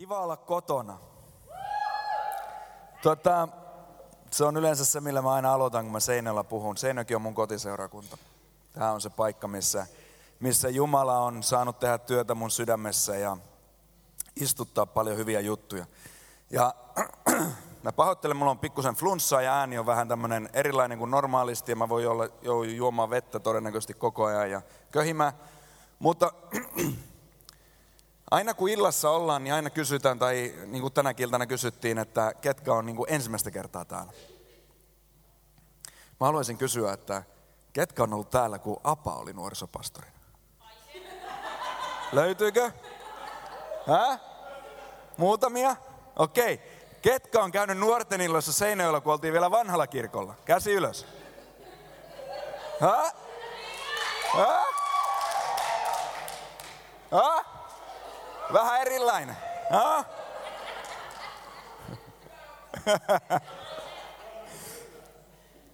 Kiva olla kotona. Tota, se on yleensä se, millä mä aina aloitan, kun mä Seinällä puhun. Seinäkin on mun kotiseurakunta. Tämä on se paikka, missä, missä Jumala on saanut tehdä työtä mun sydämessä ja istuttaa paljon hyviä juttuja. Ja mä pahoittelen, mulla on pikkusen flunssaa ja ääni on vähän tämmönen erilainen kuin normaalisti ja mä voin olla juomaan vettä todennäköisesti koko ajan ja köhimään. Mutta Aina kun illassa ollaan, niin aina kysytään, tai niin kuin tänä kiltana kysyttiin, että ketkä on niin kuin ensimmäistä kertaa täällä. Mä haluaisin kysyä, että ketkä on ollut täällä, kun Apa oli nuorisopastorina? Löytyykö? Hä? Muutamia? Okei. Okay. Ketkä on käynyt nuorten illoissa Seinäjoella, kun oltiin vielä vanhalla kirkolla? Käsi ylös. Hä? Hä? Hä? Vähän erilainen. Ha?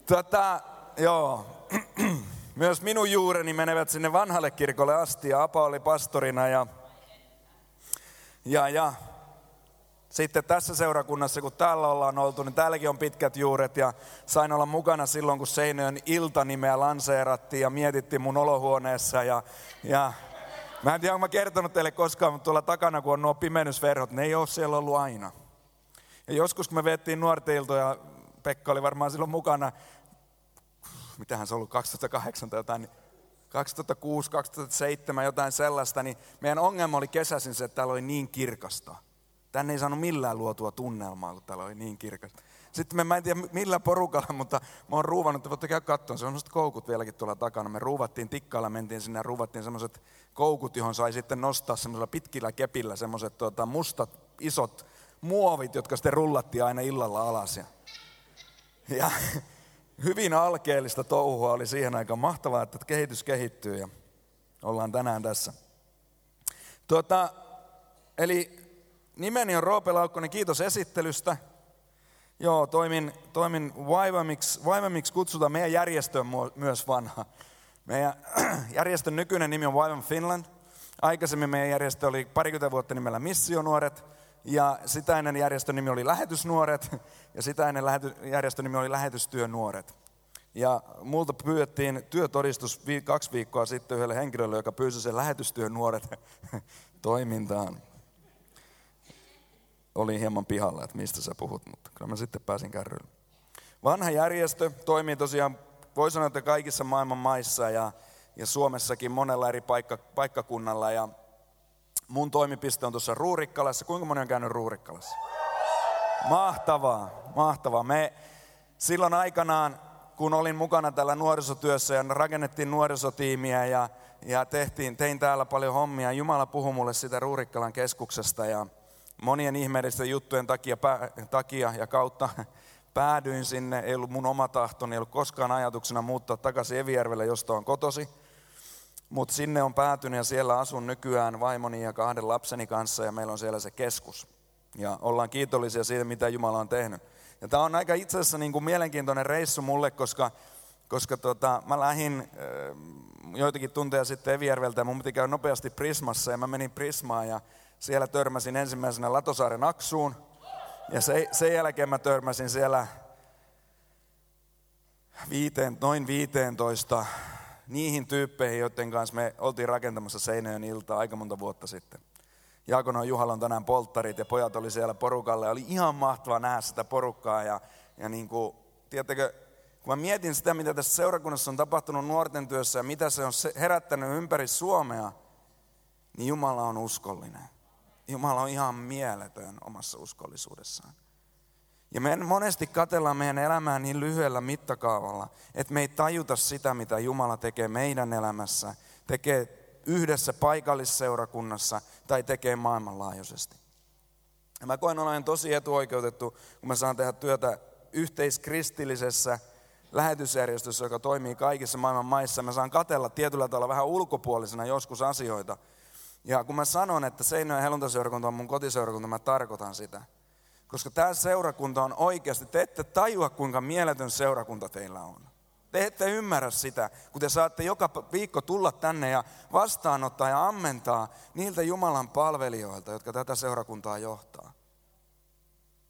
Tota, joo. Myös minun juureni menevät sinne vanhalle kirkolle asti ja Apa oli pastorina ja, ja, ja sitten tässä seurakunnassa, kun täällä ollaan oltu, niin täälläkin on pitkät juuret ja sain olla mukana silloin, kun Seinöön iltanimeä lanseerattiin ja mietittiin mun olohuoneessa ja, ja Mä en tiedä, onko mä kertonut teille koskaan, mutta tuolla takana, kun on nuo pimennysverhot, ne ei ole siellä ollut aina. Ja joskus, kun me vettiin nuorten iltoja, Pekka oli varmaan silloin mukana, mitähän se on ollut, 2008 tai jotain, 2006, 2007, jotain sellaista, niin meidän ongelma oli kesäisin se, että täällä oli niin kirkasta. Tänne ei saanut millään luotua tunnelmaa, kun täällä oli niin kirkasta. Sitten me, mä en tiedä millä porukalla, mutta mä oon ruuvannut, että voitte käydä katsomaan, se on semmoiset koukut vieläkin tuolla takana. Me ruuvattiin tikkailla, mentiin sinne ja ruuvattiin semmoiset koukut, johon sai sitten nostaa semmoisella pitkillä kepillä semmoiset tuota, mustat isot muovit, jotka sitten rullattiin aina illalla alas. Ja, ja hyvin alkeellista touhua oli siihen aikaan. Mahtavaa, että kehitys kehittyy ja ollaan tänään tässä. Tuota, eli nimeni on Roope Laukkonen, kiitos esittelystä. Joo, toimin, toimin Vaivamiksi, Vaivamiksi kutsutaan, meidän järjestö on myös vanha. Meidän järjestön nykyinen nimi on Vaivam Finland. Aikaisemmin meidän järjestö oli parikymmentä vuotta nimellä Missionuoret, ja sitä ennen järjestön nimi oli Lähetysnuoret, ja sitä ennen järjestön nimi oli Lähetystyönuoret. Ja multa pyydettiin työtodistus kaksi viikkoa sitten yhdelle henkilölle, joka pyysi sen lähetystyön nuoret toimintaan oli hieman pihalla, että mistä sä puhut, mutta kyllä mä sitten pääsin kärrylle. Vanha järjestö toimii tosiaan, voi sanoa, että kaikissa maailman maissa ja, ja Suomessakin monella eri paikka, paikkakunnalla. Ja mun toimipiste on tuossa Ruurikkalassa. Kuinka moni on käynyt Ruurikkalassa? Mahtavaa, mahtavaa. Me silloin aikanaan, kun olin mukana tällä nuorisotyössä ja rakennettiin nuorisotiimiä ja, ja tehtiin, tein täällä paljon hommia. Jumala puhui mulle sitä Ruurikkalan keskuksesta ja, monien ihmeellisten juttujen takia, pää, takia ja kautta päädyin sinne. Ei ollut mun oma tahtoni, ei ollut koskaan ajatuksena muuttaa takaisin Evijärvelle, josta on kotosi. Mutta sinne on päätynyt ja siellä asun nykyään vaimoni ja kahden lapseni kanssa ja meillä on siellä se keskus. Ja ollaan kiitollisia siitä, mitä Jumala on tehnyt. Ja tämä on aika itse asiassa niin kuin mielenkiintoinen reissu mulle, koska, koska tota, mä lähdin äh, joitakin tunteja sitten Evijärveltä ja mun piti käydä nopeasti Prismassa ja mä menin Prismaan ja siellä törmäsin ensimmäisenä Latosaaren Aksuun. Ja se, sen jälkeen mä törmäsin siellä viiteen, noin 15 niihin tyyppeihin, joiden kanssa me oltiin rakentamassa Seinäjön iltaa aika monta vuotta sitten. Juhalla on tänään polttarit ja pojat oli siellä porukalle. Oli ihan mahtavaa nähdä sitä porukkaa ja, ja niin kuin, tiedättekö, kun mä mietin sitä, mitä tässä seurakunnassa on tapahtunut nuorten työssä ja mitä se on herättänyt ympäri Suomea, niin Jumala on uskollinen. Jumala on ihan mieletön omassa uskollisuudessaan. Ja me monesti katellaan meidän elämää niin lyhyellä mittakaavalla, että me ei tajuta sitä, mitä Jumala tekee meidän elämässä, tekee yhdessä paikallisseurakunnassa tai tekee maailmanlaajuisesti. Ja mä koen olen tosi etuoikeutettu, kun mä saan tehdä työtä yhteiskristillisessä lähetysjärjestössä, joka toimii kaikissa maailman maissa. Mä saan katella tietyllä tavalla vähän ulkopuolisena joskus asioita, ja kun mä sanon, että Seinäjoen helluntaseurakunta on mun kotiseurakunta, mä tarkoitan sitä. Koska tämä seurakunta on oikeasti, te ette tajua kuinka mieletön seurakunta teillä on. Te ette ymmärrä sitä, kun te saatte joka viikko tulla tänne ja vastaanottaa ja ammentaa niiltä Jumalan palvelijoilta, jotka tätä seurakuntaa johtaa.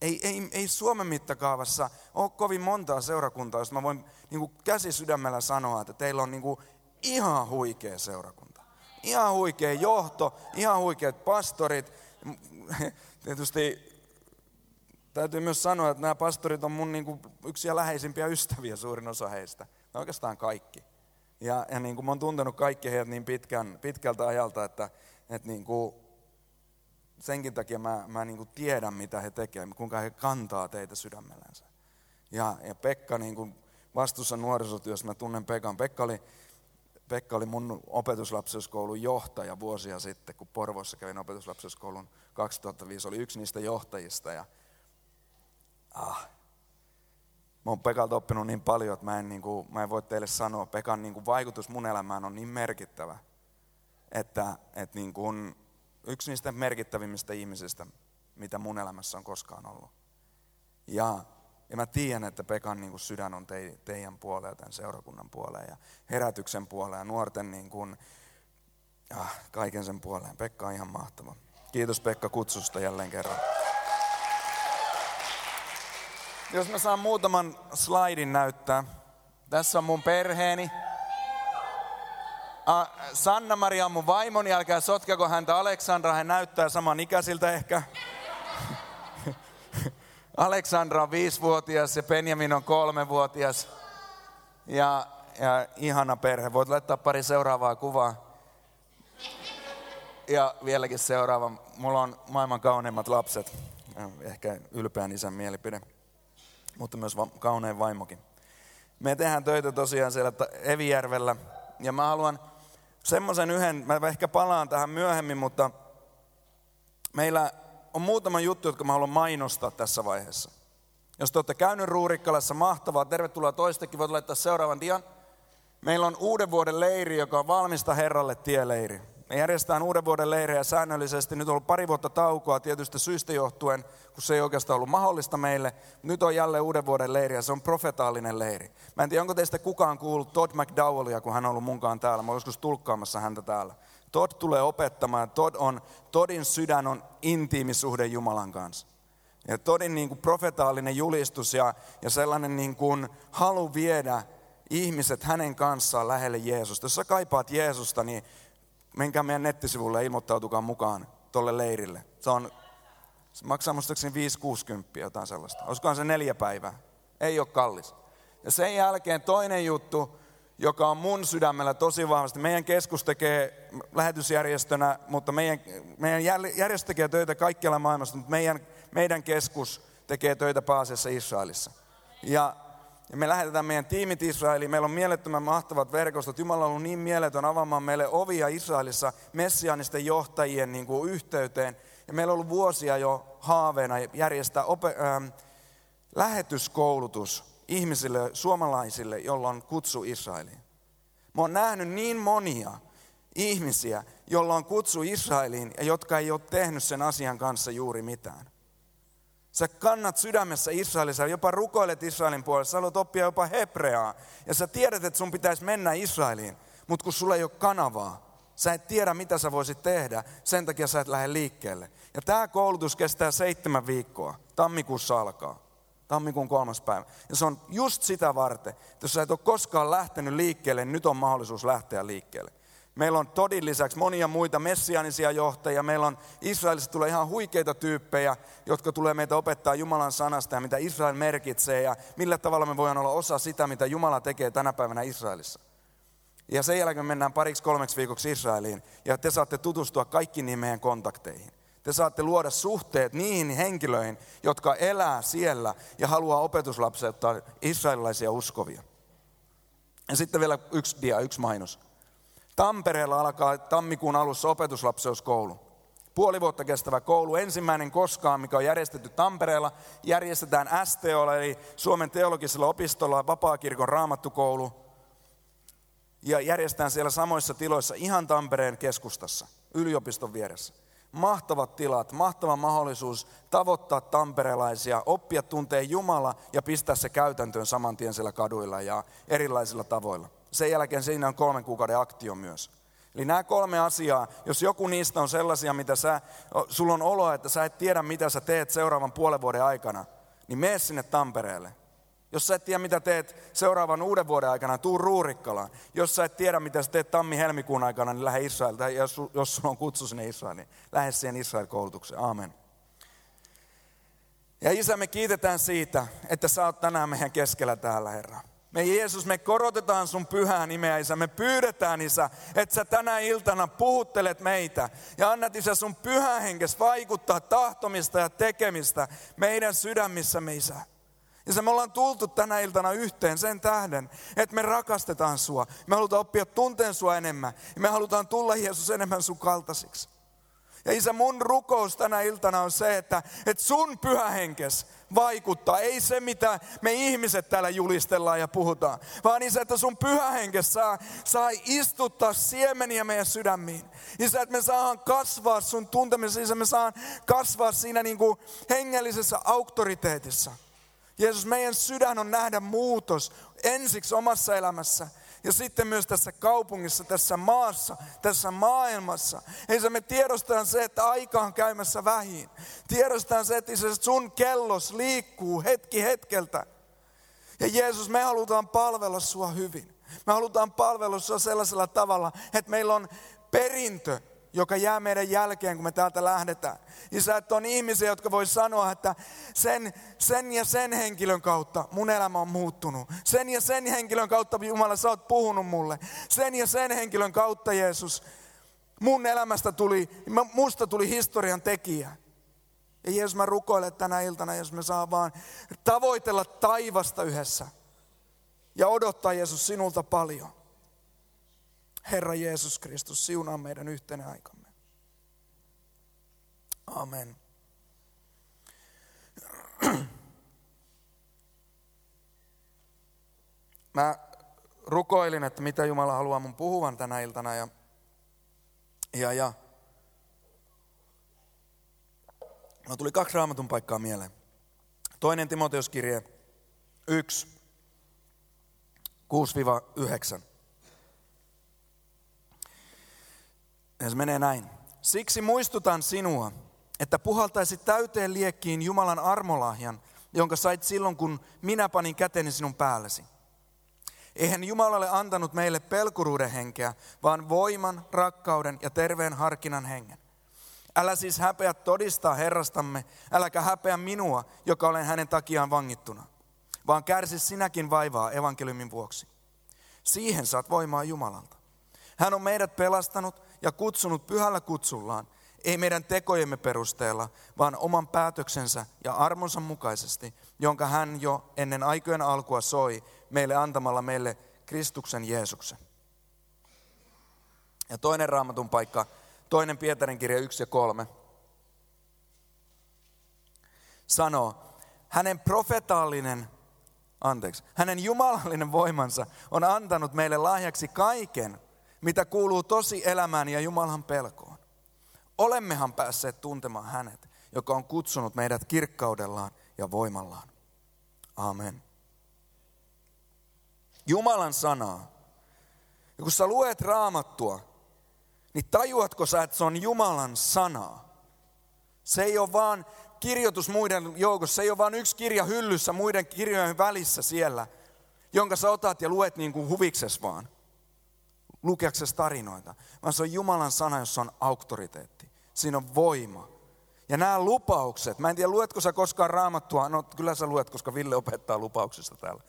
Ei, ei, ei Suomen mittakaavassa ole kovin montaa seurakuntaa, jos mä voin niin kuin käsi sydämellä sanoa, että teillä on niin kuin ihan huikea seurakunta. Ihan huikea johto, ihan huikeat pastorit. Tietysti täytyy myös sanoa, että nämä pastorit on mun niin kuin yksi ja läheisimpiä ystäviä, suurin osa heistä. No oikeastaan kaikki. Ja, ja niin kuin mä oon tuntenut kaikki heidät niin pitkän, pitkältä ajalta, että, että niin kuin senkin takia mä, mä niin kuin tiedän, mitä he tekevät, kuinka he kantaa teitä sydämellänsä. Ja, ja Pekka niin kuin vastuussa nuorisotyössä, mä tunnen Pekan. Pekka oli, Pekka oli mun opetuslapseuskoulun johtaja vuosia sitten, kun Porvossa kävin opetuslapseuskoulun 2005, oli yksi niistä johtajista. Ja, ah, mä oon Pekalta oppinut niin paljon, että mä en, niin kuin, mä en voi teille sanoa. Pekan niin kuin vaikutus mun elämään on niin merkittävä, että, että niin kuin, yksi niistä merkittävimmistä ihmisistä, mitä mun elämässä on koskaan ollut. Ja, ja mä tiedän, että Pekan niin kuin sydän on te, teidän puoleen, tämän seurakunnan puoleen ja herätyksen puoleen ja nuorten niin kuin, ah, kaiken sen puoleen. Pekka on ihan mahtava. Kiitos Pekka kutsusta jälleen kerran. Jos mä saan muutaman slaidin näyttää. Tässä on mun perheeni. Sanna-Maria on mun vaimoni, älkää sotkeko häntä Aleksandra, hän näyttää saman ikäisiltä ehkä. Aleksandra on viisivuotias ja Benjamin on kolmevuotias. Ja, ja ihana perhe. Voit laittaa pari seuraavaa kuvaa. Ja vieläkin seuraava. Mulla on maailman kauneimmat lapset. Ehkä ylpeän isän mielipide. Mutta myös kaunein vaimokin. Me tehdään töitä tosiaan siellä Evijärvellä. Ja mä haluan semmoisen yhden, mä ehkä palaan tähän myöhemmin, mutta meillä on muutama juttu, jotka mä haluan mainostaa tässä vaiheessa. Jos te olette käynyt Ruurikkalassa, mahtavaa, tervetuloa toistekin, voit laittaa seuraavan dian. Meillä on uuden vuoden leiri, joka on valmista Herralle tieleiri. Me järjestetään uuden vuoden leirejä säännöllisesti. Nyt on ollut pari vuotta taukoa tietysti syistä johtuen, kun se ei oikeastaan ollut mahdollista meille. Nyt on jälleen uuden vuoden leiri ja se on profetaalinen leiri. Mä en tiedä, onko teistä kukaan kuullut Todd McDowellia, kun hän on ollut munkaan täällä. Mä olen joskus tulkkaamassa häntä täällä. Todd tulee opettamaan. Todd on, Toddin sydän on intiimisuhde Jumalan kanssa. Ja Toddin niin kuin profetaalinen julistus ja, ja sellainen niin kuin halu viedä ihmiset hänen kanssaan lähelle Jeesusta. Jos sä kaipaat Jeesusta, niin menkää meidän nettisivulle ja ilmoittautukaa mukaan tuolle leirille. Se on, se maksaa muistaakseni 5-60 jotain sellaista. Olisikohan se neljä päivää? Ei ole kallis. Ja sen jälkeen toinen juttu, joka on mun sydämellä tosi vahvasti. Meidän keskus tekee lähetysjärjestönä, mutta meidän, meidän järjestö tekee töitä kaikkialla maailmassa, mutta meidän, meidän keskus tekee töitä pääasiassa Israelissa. Ja ja me lähetetään meidän tiimit Israeliin. Meillä on mielettömän mahtavat verkostot. Jumala on ollut niin mieletön avaamaan meille ovia Israelissa messiaanisten johtajien niin kuin yhteyteen. Ja meillä on ollut vuosia jo haaveena järjestää ope- ähm, lähetyskoulutus ihmisille, suomalaisille, jolla on kutsu Israeliin. Mä oon nähnyt niin monia ihmisiä, jolla on kutsu Israeliin ja jotka ei ole tehnyt sen asian kanssa juuri mitään. Sä kannat sydämessä Israelissa, jopa rukoilet Israelin puolesta, sä haluat oppia jopa hebreaa. Ja sä tiedät, että sun pitäisi mennä Israeliin, mutta kun sulla ei ole kanavaa, sä et tiedä mitä sä voisit tehdä, sen takia sä et lähde liikkeelle. Ja tämä koulutus kestää seitsemän viikkoa, tammikuussa alkaa, tammikuun kolmas päivä. Ja se on just sitä varten, että jos sä et ole koskaan lähtenyt liikkeelle, niin nyt on mahdollisuus lähteä liikkeelle. Meillä on Todin lisäksi monia muita messianisia johtajia. Meillä on Israelissa tulee ihan huikeita tyyppejä, jotka tulee meitä opettaa Jumalan sanasta ja mitä Israel merkitsee ja millä tavalla me voidaan olla osa sitä, mitä Jumala tekee tänä päivänä Israelissa. Ja sen jälkeen me mennään pariksi kolmeksi viikoksi Israeliin ja te saatte tutustua kaikkiin niihin meidän kontakteihin. Te saatte luoda suhteet niihin henkilöihin, jotka elää siellä ja haluaa opetuslapsettaa israelilaisia uskovia. Ja sitten vielä yksi dia, yksi mainos. Tampereella alkaa tammikuun alussa opetuslapseuskoulu. Puoli vuotta kestävä koulu, ensimmäinen koskaan, mikä on järjestetty Tampereella, järjestetään STOlla, eli Suomen teologisella opistolla, vapaakirkon raamattukoulu. Ja järjestetään siellä samoissa tiloissa ihan Tampereen keskustassa, yliopiston vieressä. Mahtavat tilat, mahtava mahdollisuus tavoittaa tamperelaisia, oppia tuntee Jumala ja pistää se käytäntöön saman tien siellä kaduilla ja erilaisilla tavoilla. Sen jälkeen siinä on kolmen kuukauden aktio myös. Eli nämä kolme asiaa, jos joku niistä on sellaisia, mitä sä, sulla on olo, että sä et tiedä, mitä sä teet seuraavan puolen vuoden aikana, niin mene sinne Tampereelle. Jos sä et tiedä, mitä teet seuraavan uuden vuoden aikana, tuu Ruurikkalaan. Jos sä et tiedä, mitä sä teet tammi-helmikuun aikana, niin lähde Israel. Tai jos, jos sulla on kutsu sinne Israeliin, niin lähde siihen Israel-koulutukseen. Amen. Ja Isä, me kiitetään siitä, että sä oot tänään meidän keskellä täällä, Herra. Me Jeesus, me korotetaan sun pyhää nimeä, Isä. Me pyydetään, Isä, että sä tänä iltana puhuttelet meitä. Ja annat, Isä, sun pyhä henkes vaikuttaa tahtomista ja tekemistä meidän sydämissämme, Isä. Ja se me ollaan tultu tänä iltana yhteen sen tähden, että me rakastetaan sua. Me halutaan oppia tunteen sua enemmän. Ja me halutaan tulla Jeesus enemmän sun kaltaisiksi. Ja isä, mun rukous tänä iltana on se, että, että sun pyhä henkes vaikuttaa. Ei se, mitä me ihmiset täällä julistellaan ja puhutaan, vaan isä, että sun pyhä henkes saa, saa istuttaa siemeniä meidän sydämiin. Isä, että me saadaan kasvaa sun tuntemisessa, isä, me saadaan kasvaa siinä niin kuin hengellisessä auktoriteetissa. Jeesus, meidän sydän on nähdä muutos ensiksi omassa elämässä ja sitten myös tässä kaupungissa, tässä maassa, tässä maailmassa. Ei se me tiedostetaan se, että aika on käymässä vähin. Tiedostetaan se, että se sun kellos liikkuu hetki hetkeltä. Ja Jeesus, me halutaan palvella sua hyvin. Me halutaan palvella sua sellaisella tavalla, että meillä on perintö, joka jää meidän jälkeen, kun me täältä lähdetään. Isä, että on ihmisiä, jotka voi sanoa, että sen, sen ja sen henkilön kautta mun elämä on muuttunut. Sen ja sen henkilön kautta, Jumala, sä oot puhunut mulle. Sen ja sen henkilön kautta, Jeesus, mun elämästä tuli, musta tuli historian tekijä. Ja Jeesus, mä rukoilen tänä iltana, jos me saa vaan tavoitella taivasta yhdessä. Ja odottaa Jeesus sinulta paljon. Herra Jeesus Kristus, siunaa meidän yhteinen aikamme. Amen. Mä rukoilin, että mitä Jumala haluaa mun puhuvan tänä iltana ja, ja, ja No tuli kaksi raamatun paikkaa mieleen. Toinen Timoteuskirje 1, 6-9. Ja se menee näin. Siksi muistutan sinua, että puhaltaisit täyteen liekkiin Jumalan armolahjan, jonka sait silloin, kun minä panin käteni sinun päällesi. Eihän Jumala ole antanut meille pelkuruuden henkeä, vaan voiman, rakkauden ja terveen harkinnan hengen. Älä siis häpeä todistaa Herrastamme, äläkä häpeä minua, joka olen hänen takiaan vangittuna, vaan kärsi sinäkin vaivaa evankeliumin vuoksi. Siihen saat voimaa Jumalalta. Hän on meidät pelastanut ja kutsunut pyhällä kutsullaan, ei meidän tekojemme perusteella, vaan oman päätöksensä ja armonsa mukaisesti, jonka hän jo ennen aikojen alkua soi meille antamalla meille Kristuksen Jeesuksen. Ja toinen raamatun paikka, toinen Pietarin kirja 1 ja 3, sanoo, hänen profetaalinen, anteeksi, hänen jumalallinen voimansa on antanut meille lahjaksi kaiken, mitä kuuluu tosi elämään ja Jumalan pelkoon. Olemmehan päässeet tuntemaan hänet, joka on kutsunut meidät kirkkaudellaan ja voimallaan. Amen. Jumalan sanaa. Ja kun sä luet raamattua, niin tajuatko sä, että se on Jumalan sanaa? Se ei ole vaan kirjoitus muiden joukossa, se ei ole vaan yksi kirja hyllyssä muiden kirjojen välissä siellä, jonka sä otat ja luet niin kuin huvikses vaan lukeaksesi tarinoita, vaan se on Jumalan sana, jossa on auktoriteetti. Siinä on voima. Ja nämä lupaukset, mä en tiedä luetko sä koskaan raamattua, no kyllä sä luet, koska Ville opettaa lupauksista täällä.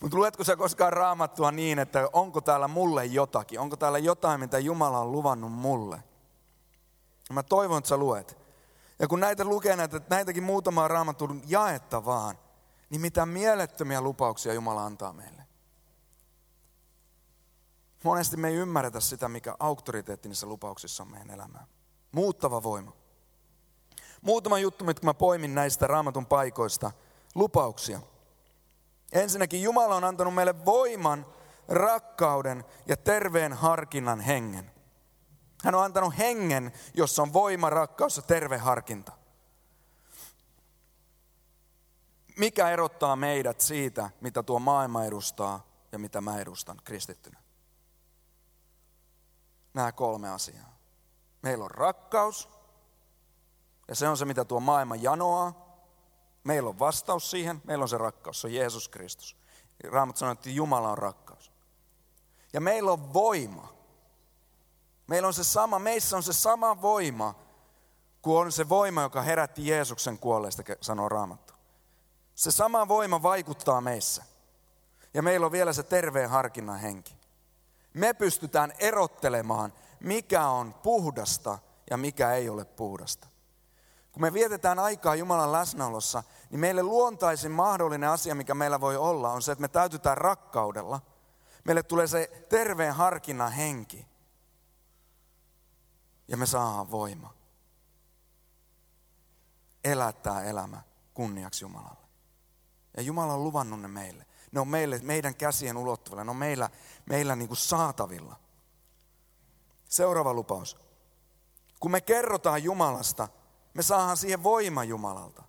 Mutta luetko sä koskaan raamattua niin, että onko täällä mulle jotakin, onko täällä jotain, mitä Jumala on luvannut mulle? Mä toivon, että sä luet. Ja kun näitä lukee, näitä, näitäkin muutamaa raamatun jaetta vaan, niin mitä mielettömiä lupauksia Jumala antaa meille. Monesti me ei ymmärretä sitä, mikä auktoriteetti niissä lupauksissa on meidän elämään. Muuttava voima. Muutama juttu, mitkä mä poimin näistä raamatun paikoista. Lupauksia. Ensinnäkin Jumala on antanut meille voiman, rakkauden ja terveen harkinnan hengen. Hän on antanut hengen, jossa on voima, rakkaus ja terve harkinta. Mikä erottaa meidät siitä, mitä tuo maailma edustaa ja mitä mä edustan kristittynä? Nämä kolme asiaa. Meillä on rakkaus, ja se on se, mitä tuo maailma janoaa. Meillä on vastaus siihen, meillä on se rakkaus, se on Jeesus Kristus. Raamat sanoo, että Jumala on rakkaus. Ja meillä on voima. Meillä on se sama, meissä on se sama voima, kuin on se voima, joka herätti Jeesuksen kuolleista, sanoo Raamattu. Se sama voima vaikuttaa meissä. Ja meillä on vielä se terveen harkinnan henki. Me pystytään erottelemaan, mikä on puhdasta ja mikä ei ole puhdasta. Kun me vietetään aikaa Jumalan läsnäolossa, niin meille luontaisin mahdollinen asia, mikä meillä voi olla, on se, että me täytytään rakkaudella. Meille tulee se terveen harkinnan henki. Ja me saadaan voima. Elää tämä elämä kunniaksi Jumalalle. Ja Jumala on luvannut ne meille. Ne on meille, meidän käsien ulottuvilla. Ne on meillä, meillä niin kuin saatavilla. Seuraava lupaus. Kun me kerrotaan Jumalasta, me saadaan siihen voima Jumalalta.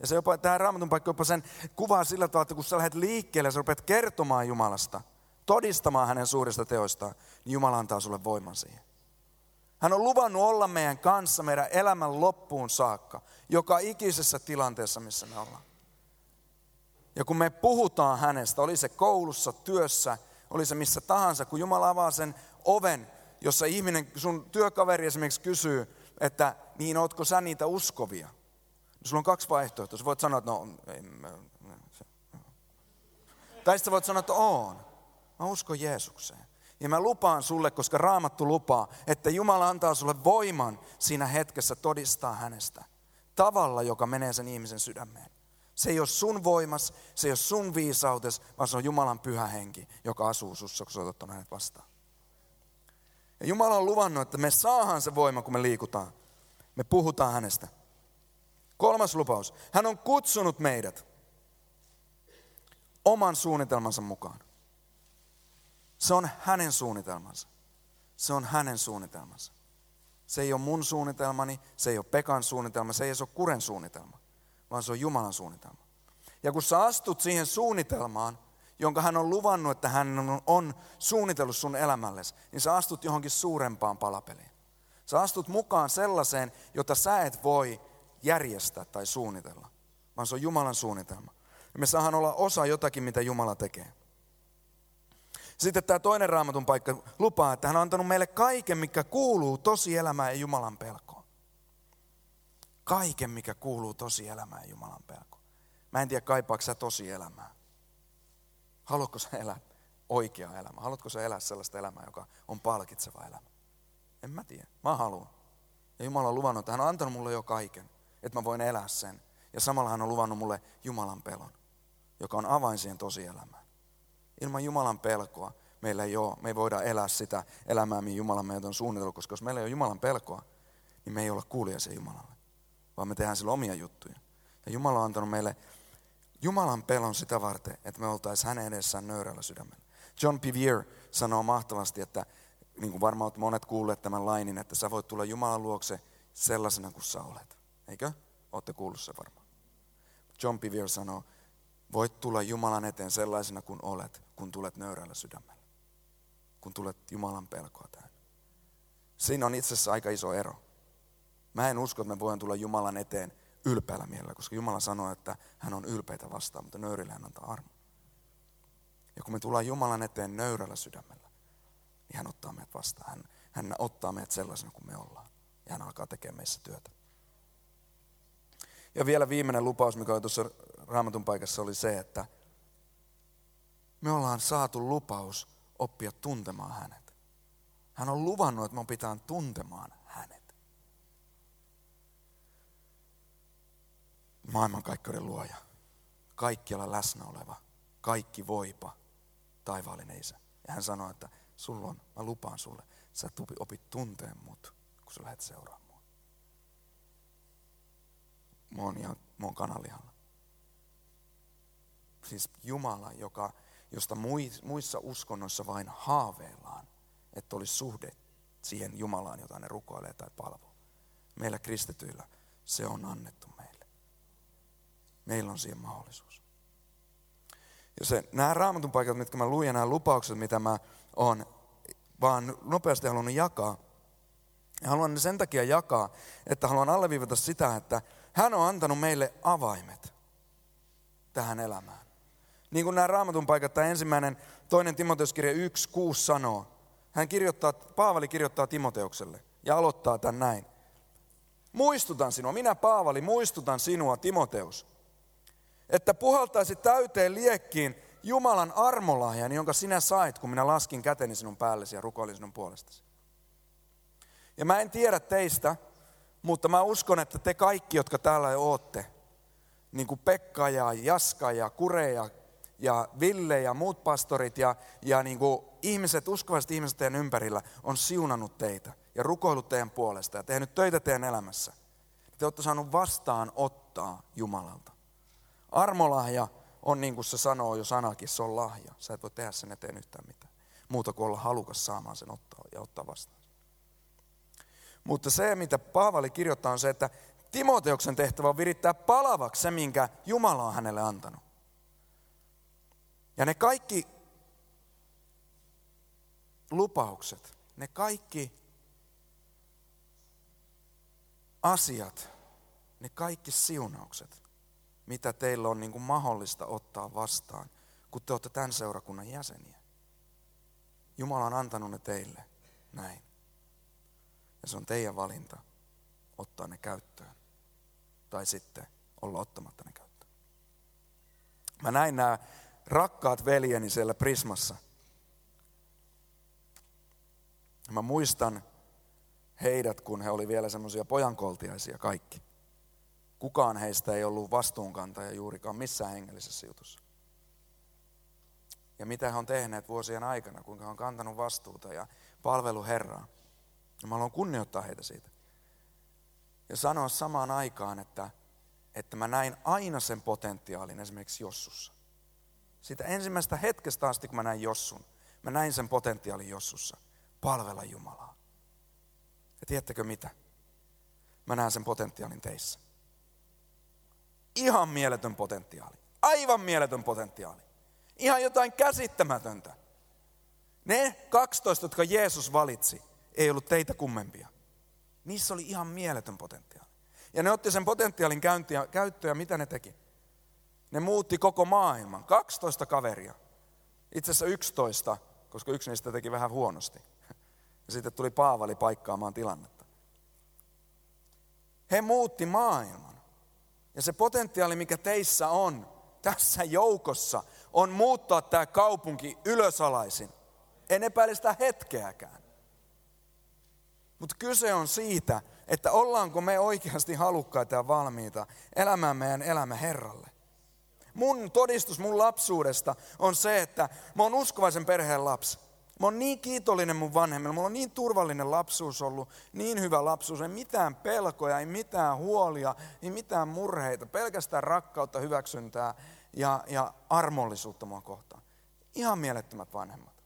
Ja se jopa, tämä raamatun paikka jopa sen kuvaa sillä tavalla, että kun sä lähdet liikkeelle ja sä rupeat kertomaan Jumalasta, todistamaan hänen suurista teoistaan, niin Jumala antaa sulle voiman siihen. Hän on luvannut olla meidän kanssa meidän elämän loppuun saakka, joka ikisessä tilanteessa, missä me ollaan. Ja kun me puhutaan hänestä, oli se koulussa, työssä, oli se missä tahansa, kun Jumala avaa sen oven, jossa ihminen, sun työkaveri esimerkiksi kysyy, että niin ootko sä niitä uskovia? Sulla on kaksi vaihtoehtoa. Sä voit sanoa, että no, ei, mä, se, Tai sitten voit sanoa, että on. Mä uskon Jeesukseen. Ja mä lupaan sulle, koska raamattu lupaa, että Jumala antaa sulle voiman siinä hetkessä todistaa hänestä. Tavalla, joka menee sen ihmisen sydämeen. Se ei ole sun voimas, se ei ole sun viisautes, vaan se on Jumalan pyhä henki, joka asuu sussa, kun sä oot ottanut hänet vastaan. Ja Jumala on luvannut, että me saahan se voima, kun me liikutaan. Me puhutaan hänestä. Kolmas lupaus. Hän on kutsunut meidät oman suunnitelmansa mukaan. Se on hänen suunnitelmansa. Se on hänen suunnitelmansa. Se ei ole mun suunnitelmani, se ei ole Pekan suunnitelma, se ei ole Kuren suunnitelma, vaan se on Jumalan suunnitelma. Ja kun sä astut siihen suunnitelmaan, jonka hän on luvannut, että hän on suunnitellut sun elämällesi, niin sä astut johonkin suurempaan palapeliin. Sä astut mukaan sellaiseen, jota sä et voi järjestää tai suunnitella, vaan se on Jumalan suunnitelma. Ja me saahan olla osa jotakin, mitä Jumala tekee. Sitten tämä toinen raamatun paikka lupaa, että hän on antanut meille kaiken, mikä kuuluu tosielämään ja Jumalan pelkoon. Kaiken, mikä kuuluu tosielämään Jumalan pelkoon. Mä en tiedä, kaipaako sä tosielämää. Haluatko sä elää oikeaa elämää? Haluatko sä elää sellaista elämää, joka on palkitseva elämä? En mä tiedä. Mä haluan. Ja Jumala on luvannut, että hän on antanut mulle jo kaiken, että mä voin elää sen. Ja samalla hän on luvannut mulle Jumalan pelon, joka on avain siihen tosielämään. Ilman Jumalan pelkoa meillä ei ole, me ei voida elää sitä elämää, mihin Jumala meitä on suunnitellut, koska jos meillä ei ole Jumalan pelkoa, niin me ei olla kuulijaisia Jumalalle, vaan me tehdään sillä omia juttuja. Ja Jumala on antanut meille Jumalan pelon sitä varten, että me oltaisiin hänen edessään nöyrällä sydämellä. John Pivier sanoo mahtavasti, että niin kuin varmaan monet kuulleet tämän lainin, että sä voit tulla Jumalan luokse sellaisena kuin sä olet. Eikö? Olette kuullut se varmaan. John Pivier sanoo, voit tulla Jumalan eteen sellaisena kuin olet, kun tulet nöyrällä sydämellä. Kun tulet Jumalan pelkoa täynnä. Siinä on itse asiassa aika iso ero. Mä en usko, että me voidaan tulla Jumalan eteen ylpeällä mielellä, koska Jumala sanoo, että hän on ylpeitä vastaan, mutta nöyrillä hän antaa armo. Ja kun me tullaan Jumalan eteen nöyrällä sydämellä, niin hän ottaa meidät vastaan. Hän, hän ottaa meidät sellaisena kuin me ollaan. Ja hän alkaa tekemään meissä työtä. Ja vielä viimeinen lupaus, mikä oli tuossa raamatun paikassa, oli se, että me ollaan saatu lupaus oppia tuntemaan hänet. Hän on luvannut, että me pitää tuntemaan hänet. Maailmankaikkeuden luoja, kaikkialla läsnä oleva, kaikki voipa, taivaallinen isä. Ja hän sanoi, että sulla on, mä lupaan sulle, sä opit tunteen mut, kun sä lähdet seuraamaan mua. Mä oon, ihan, mä oon. Siis Jumala, joka, josta muissa uskonnoissa vain haaveillaan, että olisi suhde siihen Jumalaan, jota ne rukoilee tai palvoo. Meillä kristityillä se on annettu. Meillä on siihen mahdollisuus. Ja se, nämä raamatun paikat, mitkä mä luin ja nämä lupaukset, mitä mä oon vaan nopeasti halunnut jakaa, ja haluan ne sen takia jakaa, että haluan alleviivata sitä, että hän on antanut meille avaimet tähän elämään. Niin kuin nämä raamatun paikat, tämä ensimmäinen, toinen Timoteuskirja 1, 6 sanoo. Hän kirjoittaa, Paavali kirjoittaa Timoteukselle ja aloittaa tämän näin. Muistutan sinua, minä Paavali muistutan sinua, Timoteus, että puhaltaisi täyteen liekkiin Jumalan armolahjan, jonka sinä sait, kun minä laskin käteni sinun päällesi ja rukoilin sinun puolestasi. Ja mä en tiedä teistä, mutta mä uskon, että te kaikki, jotka täällä jo ootte, niin kuin Pekka ja Jaska ja Kure ja, ja Ville ja muut pastorit ja, ja niin kuin ihmiset, uskovaiset ihmiset teidän ympärillä, on siunannut teitä ja rukoillut teidän puolesta ja tehnyt töitä teidän elämässä. Te olette saanut vastaan ottaa Jumalalta. Armolahja on niin kuin se sanoo jo sanakin, se on lahja. Sä et voi tehdä sen eteen yhtään mitään. Muuta kuin olla halukas saamaan sen ottaa ja ottaa vastaan. Mutta se, mitä Paavali kirjoittaa, on se, että Timoteoksen tehtävä on virittää palavaksi se, minkä Jumala on hänelle antanut. Ja ne kaikki lupaukset, ne kaikki asiat, ne kaikki siunaukset, mitä teillä on niin kuin mahdollista ottaa vastaan, kun te olette tämän seurakunnan jäseniä. Jumala on antanut ne teille näin. Ja se on teidän valinta ottaa ne käyttöön. Tai sitten olla ottamatta ne käyttöön. Mä näin nämä rakkaat veljeni siellä Prismassa. Mä muistan heidät, kun he oli vielä semmoisia pojankoltiaisia kaikki. Kukaan heistä ei ollut vastuunkantaja juurikaan missään hengellisessä jutussa. Ja mitä he on tehneet vuosien aikana, kuinka he on kantanut vastuuta ja palvelu Herraa. Ja mä haluan kunnioittaa heitä siitä. Ja sanoa samaan aikaan, että, että mä näin aina sen potentiaalin esimerkiksi Jossussa. Sitä ensimmäistä hetkestä asti, kun mä näin Jossun, mä näin sen potentiaalin Jossussa. Palvella Jumalaa. Ja tiedättekö mitä? Mä näen sen potentiaalin teissä. Ihan mieletön potentiaali. Aivan mieletön potentiaali. Ihan jotain käsittämätöntä. Ne 12, jotka Jeesus valitsi, ei ollut teitä kummempia. Niissä oli ihan mieletön potentiaali. Ja ne otti sen potentiaalin käyttöön ja mitä ne teki? Ne muutti koko maailman. 12 kaveria. Itse asiassa 11, koska yksi niistä teki vähän huonosti. Ja sitten tuli Paavali paikkaamaan tilannetta. He muutti maailman. Ja se potentiaali, mikä teissä on, tässä joukossa, on muuttaa tämä kaupunki ylösalaisin. En epäile sitä hetkeäkään. Mutta kyse on siitä, että ollaanko me oikeasti halukkaita ja valmiita elämään meidän elämä Herralle. Mun todistus mun lapsuudesta on se, että mä oon uskovaisen perheen lapsi. Mä oon niin kiitollinen mun vanhemmille, mulla on niin turvallinen lapsuus ollut, niin hyvä lapsuus, ei mitään pelkoja, ei mitään huolia, ei mitään murheita, pelkästään rakkautta, hyväksyntää ja, ja armollisuutta mua kohtaan. Ihan mielettömät vanhemmat.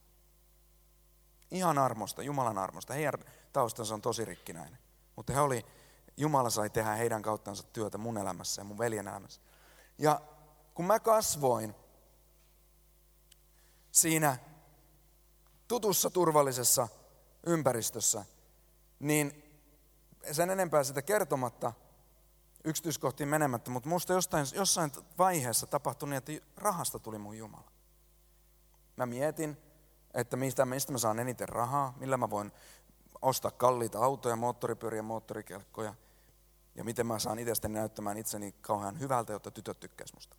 Ihan armosta, Jumalan armosta. Heidän taustansa on tosi rikkinäinen. Mutta he oli, Jumala sai tehdä heidän kauttansa työtä mun elämässä ja mun veljen elämässä. Ja kun mä kasvoin siinä tutussa turvallisessa ympäristössä, niin sen enempää sitä kertomatta, yksityiskohtiin menemättä, mutta musta jostain, jossain vaiheessa tapahtui niin, että rahasta tuli mun Jumala. Mä mietin, että mistä, mistä mä saan eniten rahaa, millä mä voin ostaa kalliita autoja, moottoripyöriä, moottorikelkkoja, ja miten mä saan itsestäni näyttämään itseni kauhean hyvältä, jotta tytöt tykkäisivät musta.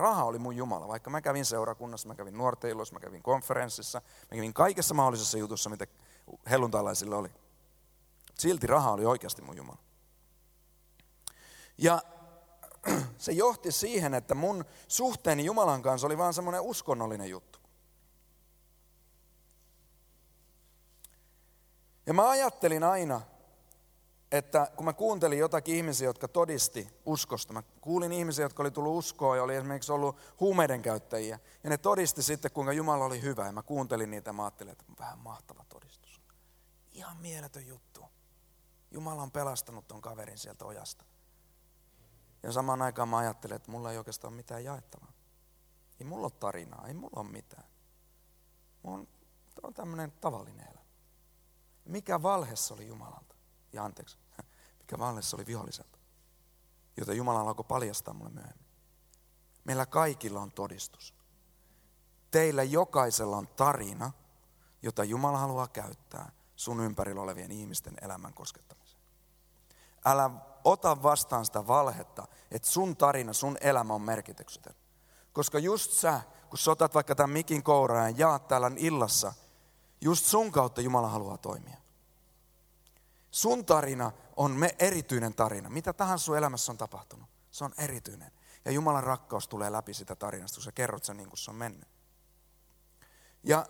Raha oli mun Jumala, vaikka mä kävin seurakunnassa, mä kävin nuorteilossa, mä kävin konferenssissa, mä kävin kaikessa mahdollisessa jutussa, mitä helluntalaisilla oli. Silti raha oli oikeasti mun Jumala. Ja se johti siihen, että mun suhteeni Jumalan kanssa oli vaan semmoinen uskonnollinen juttu. Ja mä ajattelin aina, että kun mä kuuntelin jotakin ihmisiä, jotka todisti uskosta, mä kuulin ihmisiä, jotka oli tullut uskoon ja oli esimerkiksi ollut huumeiden käyttäjiä, ja ne todisti sitten, kuinka Jumala oli hyvä, ja mä kuuntelin niitä ja mä ajattelin, että vähän mahtava todistus. Ihan mieletön juttu. Jumala on pelastanut ton kaverin sieltä ojasta. Ja samaan aikaan mä ajattelen, että mulla ei oikeastaan mitään jaettavaa. Ei mulla ole tarinaa, ei mulla ole mitään. Mulla on, on tämmöinen tavallinen elämä. Mikä valhe se oli Jumalalta? Ja anteeksi, mikä se oli viholliselta? Jota Jumala alkoi paljastaa mulle myöhemmin. Meillä kaikilla on todistus. Teillä jokaisella on tarina, jota Jumala haluaa käyttää sun ympärillä olevien ihmisten elämän koskettamiseen. Älä ota vastaan sitä valhetta, että sun tarina, sun elämä on merkityksetön. Koska just sä, kun sotat vaikka tämän mikin kouraan ja jaat täällä illassa, just sun kautta Jumala haluaa toimia. Sun tarina on me erityinen tarina. Mitä tahansa sun elämässä on tapahtunut, se on erityinen. Ja Jumalan rakkaus tulee läpi sitä tarinasta, kun sä kerrot sen niin kuin se on mennyt. Ja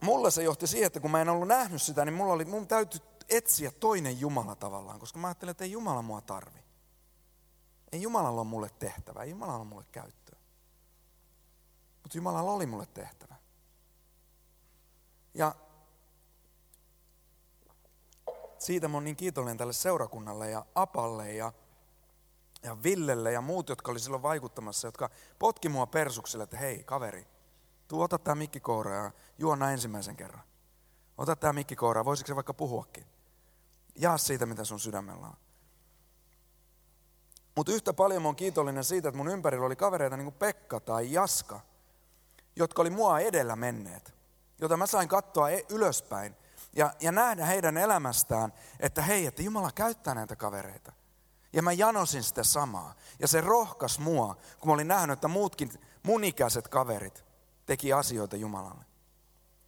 mulla se johti siihen, että kun mä en ollut nähnyt sitä, niin mulla oli, mun täytyy etsiä toinen Jumala tavallaan, koska mä ajattelin, että ei Jumala mua tarvi. Ei Jumalalla ole mulle tehtävä, ei Jumalalla ole mulle käyttöä. Mutta Jumalalla oli mulle tehtävä. Ja siitä mä oon niin kiitollinen tälle seurakunnalle ja Apalle ja, ja Villelle ja muut, jotka oli silloin vaikuttamassa, jotka potki mua persukselle, että hei kaveri, tuu ota tää mikkikoura ja juona ensimmäisen kerran. Ota tää mikkikoura, voisiko se vaikka puhuakin? Jaa siitä, mitä sun sydämellä on. Mutta yhtä paljon mä oon kiitollinen siitä, että mun ympärillä oli kavereita niin kuin Pekka tai Jaska, jotka oli mua edellä menneet, jota mä sain katsoa e- ylöspäin ja, ja nähdä heidän elämästään, että hei, että Jumala käyttää näitä kavereita. Ja mä janosin sitä samaa. Ja se rohkas mua, kun mä olin nähnyt, että muutkin mun ikäiset kaverit teki asioita Jumalalle.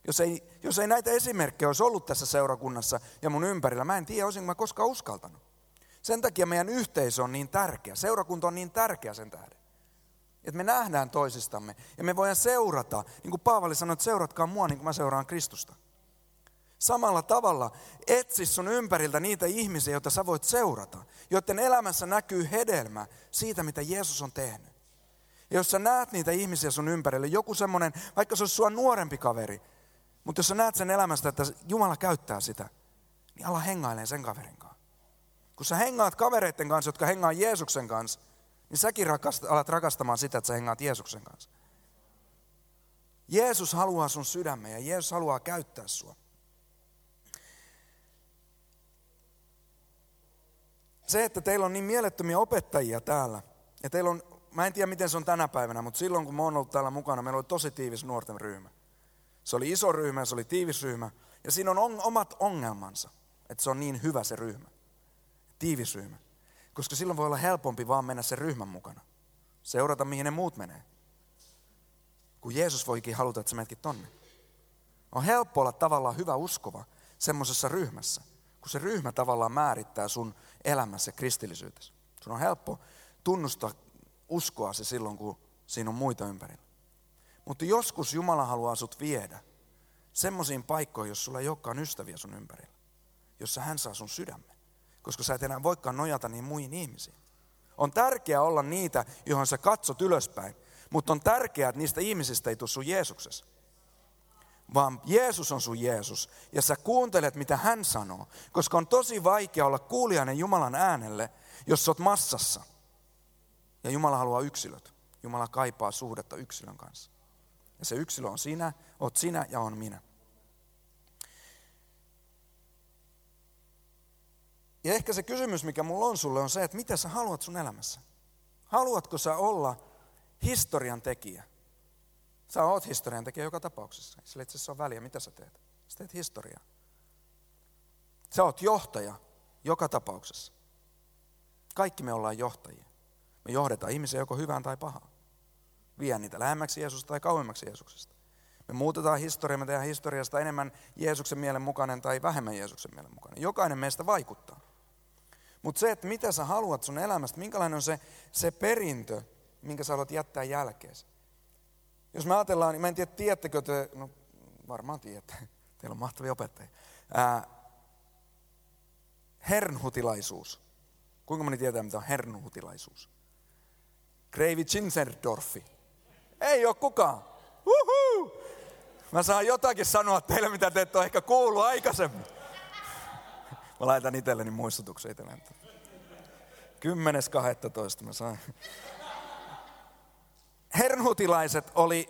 Jos ei, jos ei näitä esimerkkejä olisi ollut tässä seurakunnassa ja mun ympärillä, mä en tiedä, olisinko mä koskaan uskaltanut. Sen takia meidän yhteisö on niin tärkeä. Seurakunta on niin tärkeä sen tähden. Että me nähdään toisistamme ja me voidaan seurata, niin kuin Paavali sanoi, että seuratkaa mua niin kuin mä seuraan Kristusta. Samalla tavalla etsi sun ympäriltä niitä ihmisiä, joita sä voit seurata, joiden elämässä näkyy hedelmä siitä, mitä Jeesus on tehnyt. Ja jos sä näet niitä ihmisiä sun ympärille, joku semmoinen, vaikka se olisi sua nuorempi kaveri, mutta jos sä näet sen elämästä, että Jumala käyttää sitä, niin ala hengailee sen kaverin kanssa. Kun sä hengaat kavereiden kanssa, jotka hengaa Jeesuksen kanssa, niin säkin rakast, alat rakastamaan sitä, että sä hengaat Jeesuksen kanssa. Jeesus haluaa sun sydämen ja Jeesus haluaa käyttää sua. Se, että teillä on niin mielettömiä opettajia täällä, ja teillä on, mä en tiedä miten se on tänä päivänä, mutta silloin kun mä oon ollut täällä mukana, meillä oli tosi tiivis nuorten ryhmä. Se oli iso ryhmä, se oli tiivis ryhmä, ja siinä on on omat ongelmansa, että se on niin hyvä se ryhmä tiivis ryhmä. Koska silloin voi olla helpompi vaan mennä sen ryhmän mukana. Seurata, mihin ne muut menee. Kun Jeesus voikin haluta, että sä menetkin tonne. On helppo olla tavallaan hyvä uskova semmoisessa ryhmässä, kun se ryhmä tavallaan määrittää sun elämässä kristillisyytesi. Sun on helppo tunnustaa uskoa se silloin, kun siinä on muita ympärillä. Mutta joskus Jumala haluaa sut viedä semmoisiin paikkoihin, jos sulla ei olekaan ystäviä sun ympärillä. Jossa hän saa sun sydämen koska sä et enää voikaan nojata niin muihin ihmisiin. On tärkeää olla niitä, johon sä katsot ylöspäin, mutta on tärkeää, että niistä ihmisistä ei tule sun Jeesuksessa. Vaan Jeesus on sun Jeesus ja sä kuuntelet, mitä hän sanoo, koska on tosi vaikea olla kuulijainen Jumalan äänelle, jos sä oot massassa. Ja Jumala haluaa yksilöt. Jumala kaipaa suhdetta yksilön kanssa. Ja se yksilö on sinä, oot sinä ja on minä. Ja ehkä se kysymys, mikä mulla on sulle, on se, että mitä sä haluat sun elämässä? Haluatko sä olla historian tekijä? Sä oot historian tekijä joka tapauksessa. Sillä itse asiassa on väliä, mitä sä teet. Sä teet historiaa. Sä oot johtaja joka tapauksessa. Kaikki me ollaan johtajia. Me johdetaan ihmisiä joko hyvään tai pahaan. Vie niitä lähemmäksi Jeesusta tai kauemmaksi Jeesuksesta. Me muutetaan historiaa, me tehdään historiasta enemmän Jeesuksen mielen mukainen tai vähemmän Jeesuksen mielen mukainen. Jokainen meistä vaikuttaa. Mutta se, että mitä sä haluat sun elämästä, minkälainen on se, se perintö, minkä sä haluat jättää jälkeen. Jos me ajatellaan, niin mä en tiedä, tiedättekö te, no varmaan tiedätte, teillä on mahtavia opettajia. Ää, hernhutilaisuus. Kuinka moni tietää, mitä on hernhutilaisuus? Kreivi Zinzendorfi. Ei ole kukaan. Uhu! Mä saan jotakin sanoa teille, mitä te ette ole ehkä kuullut aikaisemmin. Mä laitan itselleni muistutuksen itselleni. 10.12. mä sain. Hernhutilaiset oli,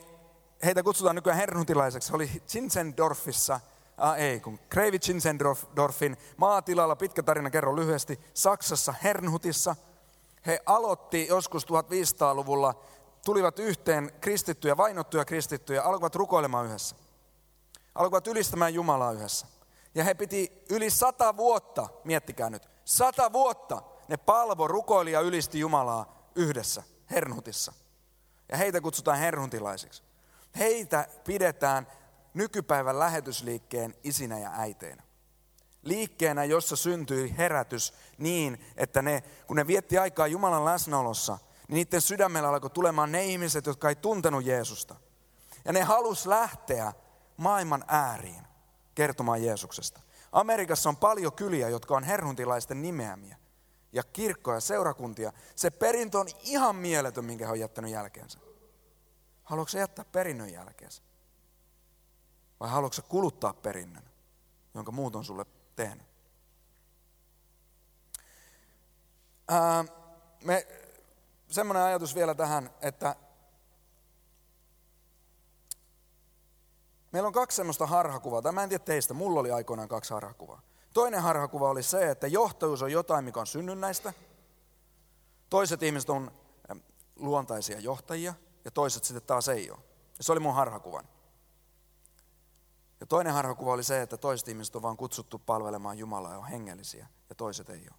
heitä kutsutaan nykyään hernhutilaiseksi, oli Zinzendorfissa, ah, ei kun Kreivi Zinzendorfin maatilalla, pitkä tarina kerro lyhyesti, Saksassa Hernhutissa. He aloitti joskus 1500-luvulla, tulivat yhteen kristittyjä, vainottuja kristittyjä, alkoivat rukoilemaan yhdessä. Alkoivat ylistämään Jumalaa yhdessä. Ja he piti yli sata vuotta, miettikää nyt, sata vuotta ne palvo, rukoili ja ylisti Jumalaa yhdessä, Hernhutissa. Ja heitä kutsutaan hernhutilaisiksi. Heitä pidetään nykypäivän lähetysliikkeen isinä ja äiteinä. Liikkeenä, jossa syntyi herätys niin, että ne, kun ne vietti aikaa Jumalan läsnäolossa, niin niiden sydämellä alkoi tulemaan ne ihmiset, jotka ei tuntenut Jeesusta. Ja ne halus lähteä maailman ääriin kertomaan Jeesuksesta. Amerikassa on paljon kyliä, jotka on hernhuntilaisten nimeämiä. Ja kirkkoja, seurakuntia. Se perintö on ihan mieletön, minkä he on jättänyt jälkeensä. Haluatko jättää perinnön jälkeensä? Vai haluatko kuluttaa perinnön, jonka muut on sulle tehnyt? Ää, me, semmoinen ajatus vielä tähän, että Meillä on kaksi semmoista harhakuvaa, tai mä en tiedä teistä, mulla oli aikoinaan kaksi harhakuvaa. Toinen harhakuva oli se, että johtajuus on jotain, mikä on synnynnäistä. Toiset ihmiset on luontaisia johtajia, ja toiset sitten taas ei ole. Ja se oli mun harhakuvan. Ja toinen harhakuva oli se, että toiset ihmiset on vaan kutsuttu palvelemaan Jumalaa ja on hengellisiä, ja toiset ei ole.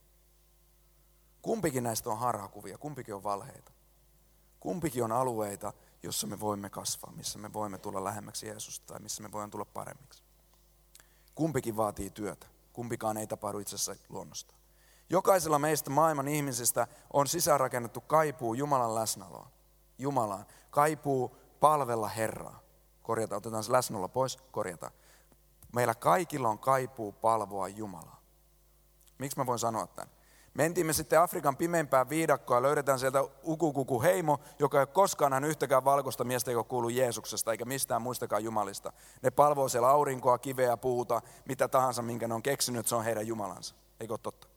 Kumpikin näistä on harhakuvia, kumpikin on valheita. Kumpikin on alueita, jossa me voimme kasvaa, missä me voimme tulla lähemmäksi Jeesusta tai missä me voimme tulla paremmiksi. Kumpikin vaatii työtä. Kumpikaan ei tapahdu itsessä luonnosta. Jokaisella meistä maailman ihmisistä on sisäänrakennettu kaipuu Jumalan läsnäoloa. Jumalaan. Kaipuu palvella Herraa. Korjata, otetaan se läsnäolo pois, korjata. Meillä kaikilla on kaipuu palvoa Jumalaa. Miksi mä voin sanoa tämän? Mentiin me sitten Afrikan pimeimpään viidakkoa löydetään sieltä ukukuku heimo, joka ei ole koskaan nähnyt yhtäkään valkoista miestä, joka kuuluu Jeesuksesta eikä mistään muistakaan Jumalista. Ne palvoo siellä aurinkoa, kiveä, puuta, mitä tahansa, minkä ne on keksinyt, se on heidän Jumalansa. Eikö ole totta?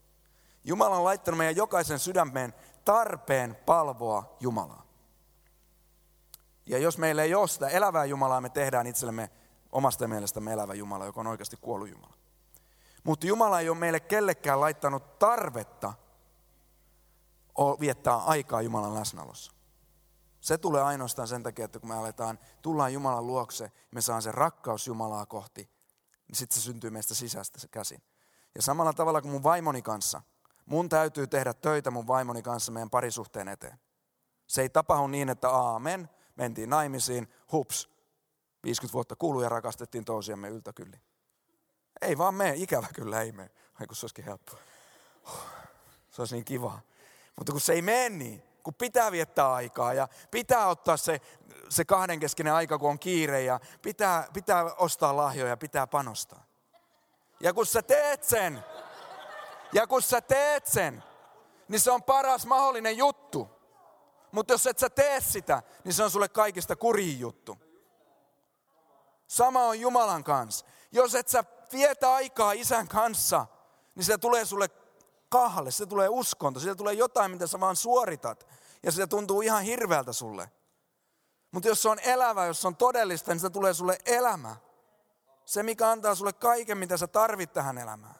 Jumala on laittanut meidän jokaisen sydämeen tarpeen palvoa Jumalaa. Ja jos meillä ei ole sitä elävää Jumalaa, me tehdään itsellemme omasta mielestämme elävä Jumala, joka on oikeasti kuollut Jumala. Mutta Jumala ei ole meille kellekään laittanut tarvetta viettää aikaa Jumalan läsnäolossa. Se tulee ainoastaan sen takia, että kun me aletaan, tullaan Jumalan luokse, me saan sen rakkaus Jumalaa kohti, niin sitten se syntyy meistä sisästä se käsin. Ja samalla tavalla kuin mun vaimoni kanssa, mun täytyy tehdä töitä mun vaimoni kanssa meidän parisuhteen eteen. Se ei tapahdu niin, että aamen, mentiin naimisiin, hups, 50 vuotta kului ja rakastettiin toisiamme yltäkylli. Ei vaan mene, ikävä kyllä ei mene. Ai kun se olisikin helppoa. Se olisi niin kiva. Mutta kun se ei mene niin, kun pitää viettää aikaa ja pitää ottaa se, se kahdenkeskinen aika, kun on kiire ja pitää, pitää ostaa lahjoja, pitää panostaa. Ja kun sä teet sen, ja kun sä teet sen, niin se on paras mahdollinen juttu. Mutta jos et sä tee sitä, niin se on sulle kaikista kurin juttu. Sama on Jumalan kanssa. Jos et sä vietä aikaa isän kanssa, niin se tulee sulle kahalle, se tulee uskonto, se tulee jotain, mitä sä vaan suoritat. Ja se tuntuu ihan hirveältä sulle. Mutta jos se on elävä, jos se on todellista, niin se tulee sulle elämä. Se, mikä antaa sulle kaiken, mitä sä tarvit tähän elämään.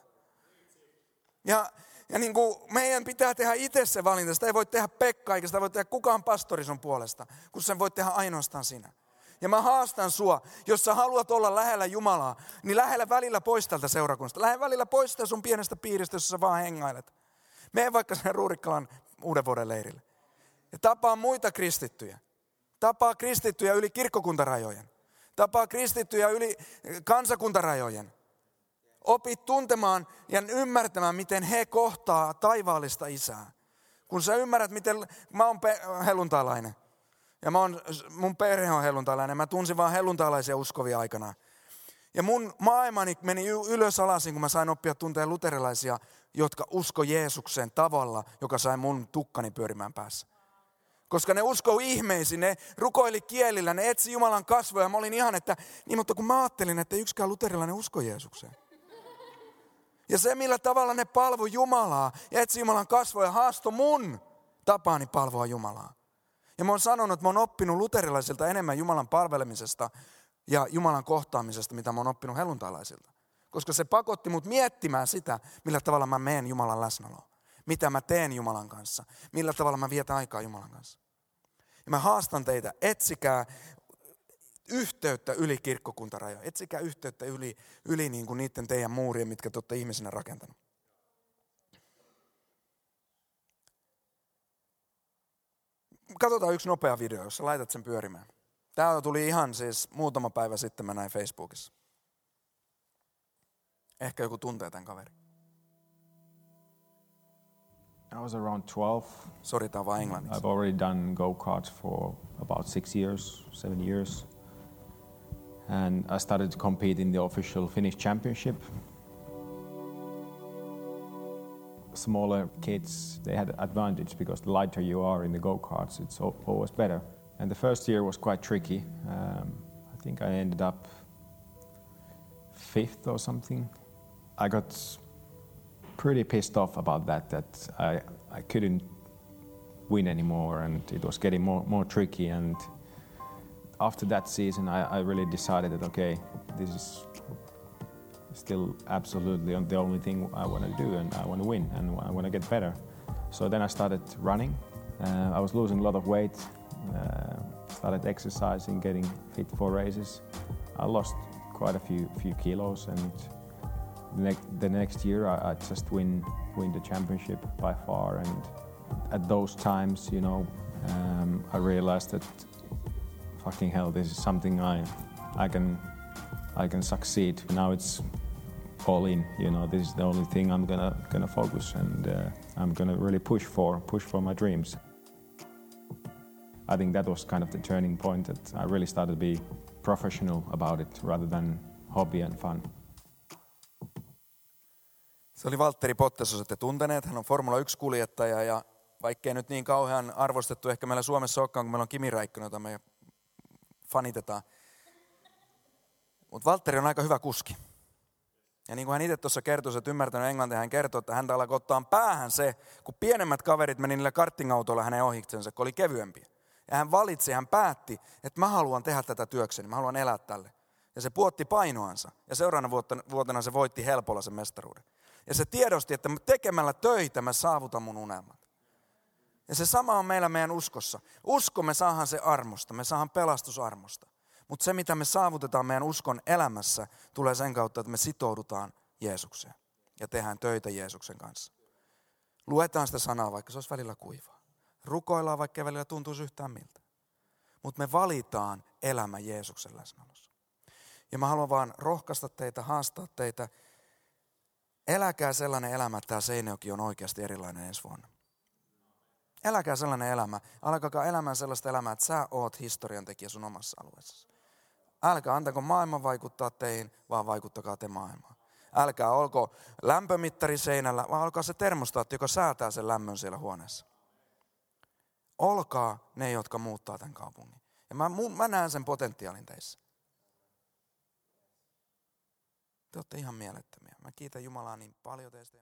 Ja, ja niin kuin meidän pitää tehdä itse se valinta. Sitä ei voi tehdä Pekka, eikä sitä voi tehdä kukaan pastori sun puolesta, kun sen voi tehdä ainoastaan sinä. Ja mä haastan sua, jos sä haluat olla lähellä Jumalaa, niin lähellä välillä pois tältä seurakunnasta. Lähellä välillä pois sitä sun pienestä piiristä, jossa sä vaan hengailet. Mene vaikka sen Ruurikkalan uuden vuoden leirille. Ja tapaa muita kristittyjä. Tapaa kristittyjä yli kirkkokuntarajojen. Tapaa kristittyjä yli kansakuntarajojen. Opit tuntemaan ja ymmärtämään, miten he kohtaa taivaallista isää. Kun sä ymmärrät, miten, mä oon helluntalainen. Ja mä oon, mun perhe on helluntalainen. Mä tunsin vaan helluntalaisia uskovia aikana. Ja mun maailmani meni ylös alasin, kun mä sain oppia tuntea luterilaisia, jotka usko Jeesukseen tavalla, joka sai mun tukkani pyörimään päässä. Koska ne uskoo ihmeisiin, ne rukoili kielillä, ne etsi Jumalan kasvoja. Mä olin ihan, että niin, mutta kun mä ajattelin, että yksikään luterilainen usko Jeesukseen. Ja se, millä tavalla ne palvo Jumalaa ja etsi Jumalan kasvoja, haasto mun tapaani palvoa Jumalaa. Ja mä oon sanonut, että mä oon oppinut luterilaisilta enemmän Jumalan palvelemisesta ja Jumalan kohtaamisesta, mitä mä oon oppinut heluntalaisilta. Koska se pakotti mut miettimään sitä, millä tavalla mä menen Jumalan läsnäoloon. Mitä mä teen Jumalan kanssa. Millä tavalla mä vietän aikaa Jumalan kanssa. Ja mä haastan teitä, etsikää yhteyttä yli kirkkokuntarajoja. Etsikää yhteyttä yli, yli niin kuin niiden teidän muurien, mitkä te olette ihmisenä rakentanut. Katsotaan yksi nopea video, jossa laitat sen pyörimään. Tämä tuli ihan siis muutama päivä sitten mä näin Facebookissa. Ehkä joku tuntee tämän kaverin. I was around 12. Sori, tämä on englanniksi. I've already done go-karts for about six years, seven years. And I started to compete in the official Finnish championship. Smaller kids, they had advantage because the lighter you are in the go-karts, it's always better. And the first year was quite tricky. Um, I think I ended up fifth or something. I got pretty pissed off about that, that I, I couldn't win anymore and it was getting more, more tricky. And after that season, I, I really decided that, okay, this is still absolutely the only thing I want to do and I want to win and I want to get better. So then I started running. Uh, I was losing a lot of weight, uh, started exercising, getting fit for races. I lost quite a few, few kilos and the, ne- the next year I, I just win, win the championship by far. And at those times, you know, um, I realized that fucking hell, this is something I, I can, I can succeed. Now it's all in. You know, this is the only thing I'm gonna gonna focus, and uh, I'm gonna really push for push for my dreams. I think that was kind of the turning point that I really started to be professional about it rather than hobby and fun. Se oli Valtteri Bottas, jos olette tunteneet. Hän on Formula 1-kuljettaja ja vaikkei nyt niin kauhean arvostettu ehkä meillä Suomessa olekaan, kun meillä on Kimi Räikkönen, jota me fanitetaan. Mutta Valtteri on aika hyvä kuski. Ja niin kuin hän itse tuossa kertoi, että ymmärtänyt englantia, hän kertoi, että häntä alkoi ottaa päähän se, kun pienemmät kaverit meni niillä karttingautoilla hänen ohiksensa, kun oli kevyempiä. Ja hän valitsi, hän päätti, että mä haluan tehdä tätä työkseni, mä haluan elää tälle. Ja se puotti painoansa. Ja seuraavana vuotena se voitti helpolla sen mestaruuden. Ja se tiedosti, että tekemällä töitä mä saavutan mun unelmat. Ja se sama on meillä meidän uskossa. Usko me saahan se armosta, me saahan pelastusarmosta. Mutta se, mitä me saavutetaan meidän uskon elämässä, tulee sen kautta, että me sitoudutaan Jeesukseen ja tehdään töitä Jeesuksen kanssa. Luetaan sitä sanaa, vaikka se olisi välillä kuivaa. Rukoillaan, vaikka välillä tuntuisi yhtään miltä. Mutta me valitaan elämä Jeesuksen läsnäolossa. Ja mä haluan vaan rohkaista teitä, haastaa teitä. Eläkää sellainen elämä, että tämä Seinäjoki on oikeasti erilainen ensi vuonna. Eläkää sellainen elämä. Alkakaa elämään sellaista elämää, että sä oot historian tekijä sun omassa alueessa. Älkää antako maailman vaikuttaa teihin, vaan vaikuttakaa te maailmaan. Älkää olko lämpömittari seinällä, vaan olkaa se termostaatti, joka säätää sen lämmön siellä huoneessa. Olkaa ne, jotka muuttaa tämän kaupungin. Ja mä, mä näen sen potentiaalin teissä. Te olette ihan mielettömiä. Mä kiitän Jumalaa niin paljon teistä.